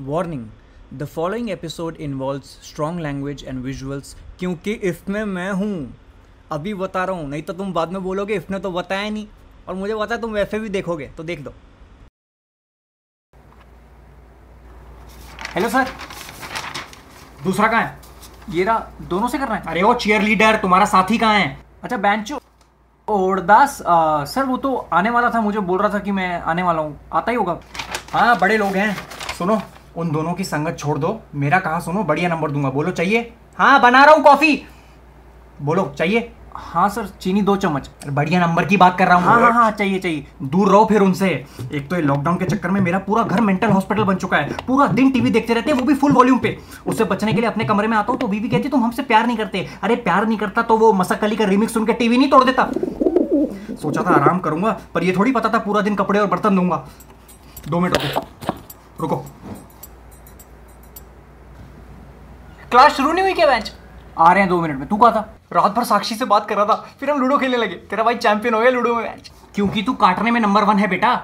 Warning the following episode involves strong language and visuals क्योंकि इसमें मैं हूँ। अभी बता रहा हूँ, नहीं तो तुम बाद में बोलोगे, इसने तो बताया नहीं। और मुझे है तुम वैसे भी देखोगे तो देख दो। हेलो सर दूसरा कहाँ है? ये रहा, दोनों से करना है? अरे वो चेयर लीडर तुम्हारा साथी कहाँ है? अच्छा बैंचो ओरदास सर वो तो आने वाला था, मुझे बोल रहा था कि मैं आने वाला हूँ। आता ही होगा। हाँ बड़े लोग हैं। सुनो। उन दोनों की संगत छोड़ दो। मेरा कहा सुनो बढ़िया नंबर दूँगा। बोलो चाहिए? हाँ बना रहा हूँ कॉफ़ी। बोलो चाहिए? हाँ सर चीनी दो चम्मच। बढ़िया नंबर की बात कर रहा हूँ। हाँ हाँ हाँ चाहिए चाहिए। दूर रहो फिर उनसे। एक तो ये लॉकडाउन के चक्कर में मेरा पूरा घर मेंटल हॉस्पिटल बन चुका है। पूरा दिन टीवी देखते रहते हैं वो भी फुल वॉल्यूम पे। उससे बचने के लिए अपने कमरे में आता हूँ तो बीवी कहती तुम हमसे प्यार नहीं करते। अरे प्यार नहीं करता तो वो मसक अली का रिमिक्स सुन के टीवी नहीं तोड़ देता। सोचा था आराम करूँगा पर ये थोड़ी पता था पूरा दिन कपड़े और बर्तन दूँगा दो मिनट रुको रुको। क्लास शुरू नहीं हुई क्या मैच आ रहे हैं दो मिनट में, तू कहा था? रात भर साक्षी से बात कर रहा था, फिर हम लूडो खेलने लगे। तेरा भाई चैंपियन हो गया लूडो में मैच क्योंकि तू काटने में नंबर वन है बेटा।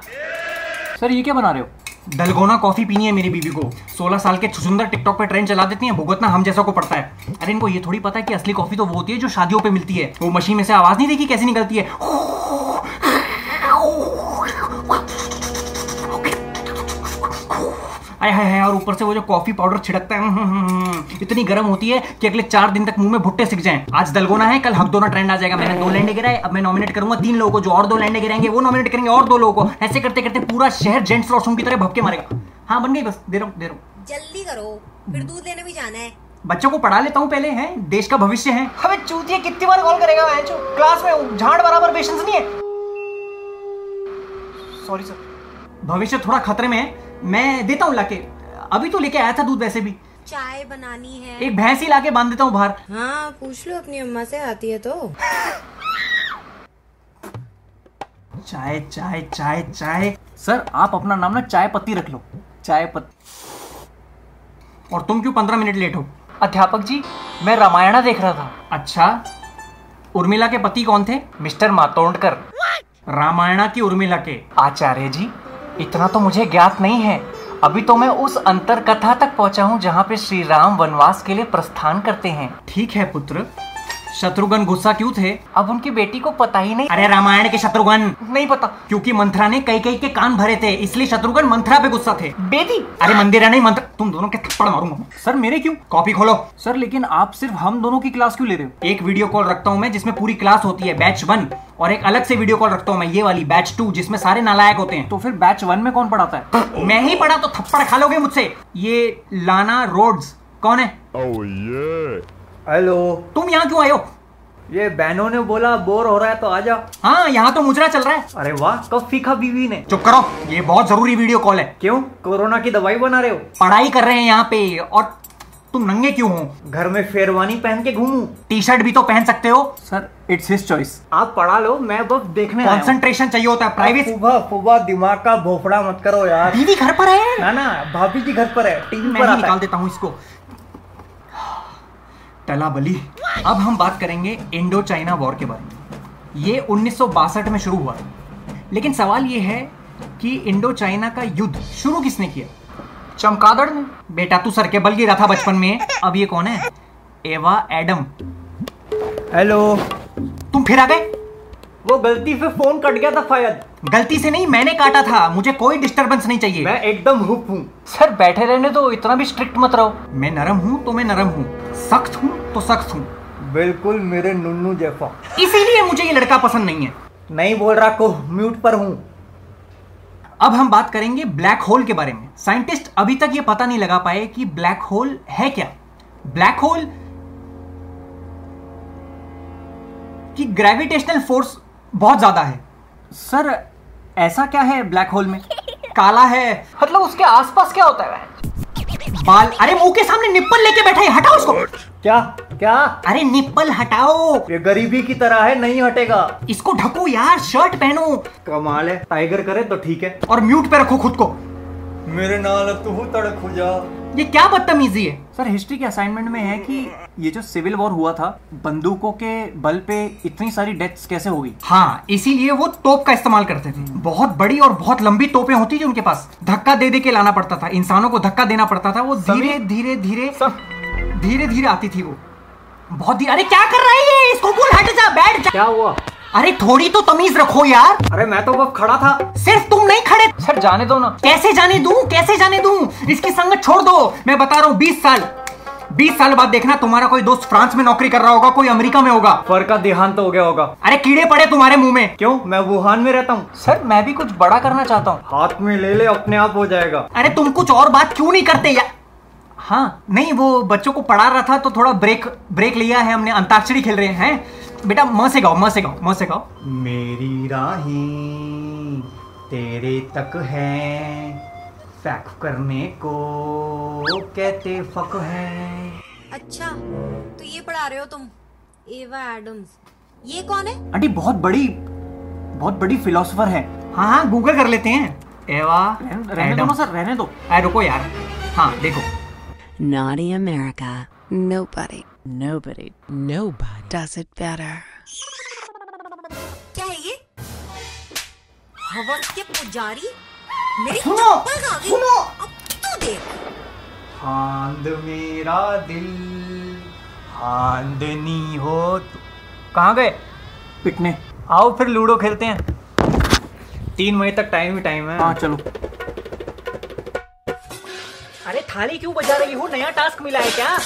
सर, ये क्या बना रहे हो? दलगोना कॉफ़ी पीनी है मेरी बीवी को। 16 साल के सुंदर टिकटॉक पे ट्रेंड चला देती हैं, भुगतना हम जैसा को पड़ता है। अरे, इनको ये थोड़ी पता है कि असली कॉफ़ी तो वो होती है जो शादियों पे मिलती है। वो मशीन में से आवाज़ नहीं देखी कैसी निकलती है? आय हाय हाय और ऊपर से वो जो कॉफ़ी पाउडर छिड़कता है हम्म, हम्म, हम्म, इतनी गर्म होती है कि अगले चार दिन तक मुँह में भुट्टे सीख जाएँ। आज दलगोना है कल हकदोना ट्रेंड आ जाएगा। मैंने दो लैंडे गिराए अब मैं नॉमिनेट करूँगा तीन लोगों को जो और दो लैंडे गिराएँगे वो नॉमिनेट करेंगे और दो लोगों को। ऐसे करते करते पूरा शहर जेंट्स वॉशरूम की तरह भपके मारेगा। हाँ बन गई बस दे रहा हूँ दे रहा हूँ। जल्दी करो फिर दूध लेने भी जाना है। बच्चों को पढ़ा लेता हूँ पहले हैं देश का भविष्य है। हमें चूतिया कितनी बार कॉल करेगा मैं क्लास में झाड़ बराबर पेशेंस नहीं है। सॉरी सर भविष्य थोड़ा खतरे में है। मैं देता हूँ लाके। अभी तो लेके आया था दूध वैसे भी। चाय बनानी है। एक भैंस ही लाके बाँध देता हूँ बाहर। हाँ पूछ लो अपनी अम्मा से आती है तो। चाय चाय चाय चाय। सर आप अपना नाम ना चाय पत्ती रख लो। चाय पत्ती। और तुम क्यों पंद्रह मिनट लेट हो? अध्यापक जी मैं रामायणा देख रहा था। अच्छा उर्मिला के पति कौन थे? मिस्टर मातोंडकर। रामायणा की उर्मिला के। आचार्य जी इतना तो मुझे ज्ञात नहीं है। अभी तो मैं उस अंतर कथा तक पहुँचा हूँ जहाँ पे श्री राम वनवास के लिए प्रस्थान करते हैं। ठीक है, पुत्र। शत्रुघ्न गुस्सा क्यों थे? अब उनकी बेटी को पता ही नहीं। अरे रामायण के शत्रुघ्न। नहीं पता। क्योंकि मंथरा ने कई कई के कान भरे थे इसलिए शत्रुघ्न मंथरा पे गुस्सा थे। बेटी अरे मंदिरा नहीं मंत्र तुम दोनों के थप्पड़ मारूँगा सर मेरे क्यों? कॉपी खोलो। सर लेकिन आप सिर्फ़ हम दोनों की क्लास क्यों ले रहे हो? एक वीडियो कॉल रखता हूँ मैं जिसमें पूरी क्लास होती है बैच वन। और एक अलग से वीडियो कॉल रखता हूँ मैं ये वाली बैच टू जिसमें सारे नालायक होते हैं। तो फिर बैच वन में कौन पढ़ाता है? मैं ही पढ़ा तो थप्पड़ खा लोगे मुझसे। ये लाना रोड्स। कौन है? Oh yeah. हेलो तुम यहाँ क्यों आए हो? ये बहनों ने बोला बोर हो रहा है तो आ जा हाँ यहाँ तो मुजरा चल रहा है। अरे वाह कब सीखा बीवी ने। चुप करो ये बहुत ज़रूरी वीडियो कॉल है। क्यों? कोरोना की दवाई बना रहे हो? पढ़ाई कर रहे हैं यहाँ पे और तुम नंगे क्यों हो? घर में शेरवानी पहन के घूमू? टी शर्ट भी तो पहन सकते हो। सर इट्स हिज चॉइस आप पढ़ा लो मैं बस देखने आया। कंसंट्रेशन चाहिए होता है प्राइवेट सुबह सुबह दिमाग का भोपड़ा मत करो यार। दीदी घर पर है? ना ना भाभी जी घर पर है टीवी मैं पर निकाल देता हूँ इसको। टला बली। अब हम बात करेंगे इंडो चाइना वॉर के बारे में। ये 1962 में शुरू हुआ। लेकिन सवाल ये है कि इंडो चाइना का युद्ध शुरू किसने किया? चमकादड़ ने। बेटा तू सर के बल गिरा था बचपन में। अब ये कौन है? एवा एडम। हेलो। तुम फिर आ गए? वो गलती से फ़ोन कट गया था शायद। गलती से नहीं मैंने काटा था। मुझे कोई डिस्टरबेंस नहीं चाहिए। मैं एकदम हुप हूँ। सर बैठे रहने तो इतना भी स्ट्रिक्ट मत रहो। मैं नरम हूँ तो मैं नरम हूँ। सख्त हूँ तो सख्त हूँ। बिल्कुल मेरे नुन्नू जैसा। इसीलिए मुझे ये लड़का पसंद नहीं है। नहीं बोल रहा को म्यूट पर हूँ। अब हम बात करेंगे ब्लैक होल के बारे में। साइंटिस्ट अभी तक ये पता नहीं लगा पाए कि ब्लैक होल है क्या। ब्लैक होल की ग्रेविटेशनल फोर्स बहुत ज़्यादा है। सर ऐसा क्या है ब्लैक होल में? काला है। मतलब उसके आसपास क्या होता है बाल अरे मुँह के सामने निप्पल लेके बैठा है हटाओ उसको। क्या? क्या? अरे निप्पल हटाओ। ये गरीबी की तरह है नहीं हटेगा। इसको ढको यार शर्ट पहनो। कमाल है। टाइगर करे तो ठीक है। और म्यूट पे रखो खुद को। मेरे नाल तू तड़क हो जा। ये क्या बदतमीजी है? सर हिस्ट्री के असाइनमेंट में है कि ये जो सिविल वॉर हुआ था बंदूकों के बल पे इतनी सारी डेथ्स कैसे हो गई? हाँ इसीलिए वो तोप का इस्तेमाल करते थे। बहुत बड़ी और बहुत लंबी तोपें होती थी उनके पास। धक्का दे दे के लाना पड़ता था। इंसानों को धक्का देना पड़ता था। वो धीरे धीरे धीरे धीरे धीरे आती थी वो। बहुत धीरे अरे क्या कर रहा है ये? इसको बोल हट जा बैठ जा। क्या हुआ? अरे थोड़ी तो तमीज रखो यार। अरे मैं तो बस खड़ा था। सिर्फ़ तुम नहीं खड़े सर जाने दो ना। कैसे जाने दूँ? कैसे जाने दूँ? इसकी संगत छोड़ दो। मैं बता रहा हूँ बीस साल। बीस साल बाद देखना तुम्हारा कोई दोस्त फ्रांस में नौकरी कर रहा होगा कोई अमेरिका में होगा। फर का देहांत हो गया होगा। अरे कीड़े पड़े तुम्हारे मुँह में। क्यों? मैं वुहान में रहता हूँ। सर मैं भी कुछ बड़ा करना चाहता हूँ। हाथ में ले ले अपने आप हो जाएगा। अरे तुम कुछ और बात क्यों नहीं करते यार हाँ। नहीं वो बच्चों को पढ़ा रहा था तो थोड़ा ब्रेक ब्रेक लिया है हमने। अंताक्षरी खेल रहे हैं। बेटा म से गाओ म से गाओ म से गाओ। मेरी राही तेरे तक है। फैक करने को कहते फक है। अच्छा तो ये पढ़ा रहे हो तुम एवा एडम्स ये कौन है? आंटी बहुत बड़ी बहुत बड़ी फिलोसोफर है। हाँ हाँ गूगल कर लेते हैं। एवा रहने दो ना सर रहने दो। अरे रुको यार। हाँ देखो। Naughty America. Nobody, nobody, nobody does it better. क्या है ये? हवस के पुजारी? सुनो, सुनो। अब तू देख। हांद मेरा दिल हांदनी हो तू। कहाँ गए? पिटने आओ फिर लूडो खेलते हैं। तीन महीने तक टाइम ही टाइम है। हाँ चलो। अरे थाली क्यों बजा रही हो? नया टास्क मिला है क्या?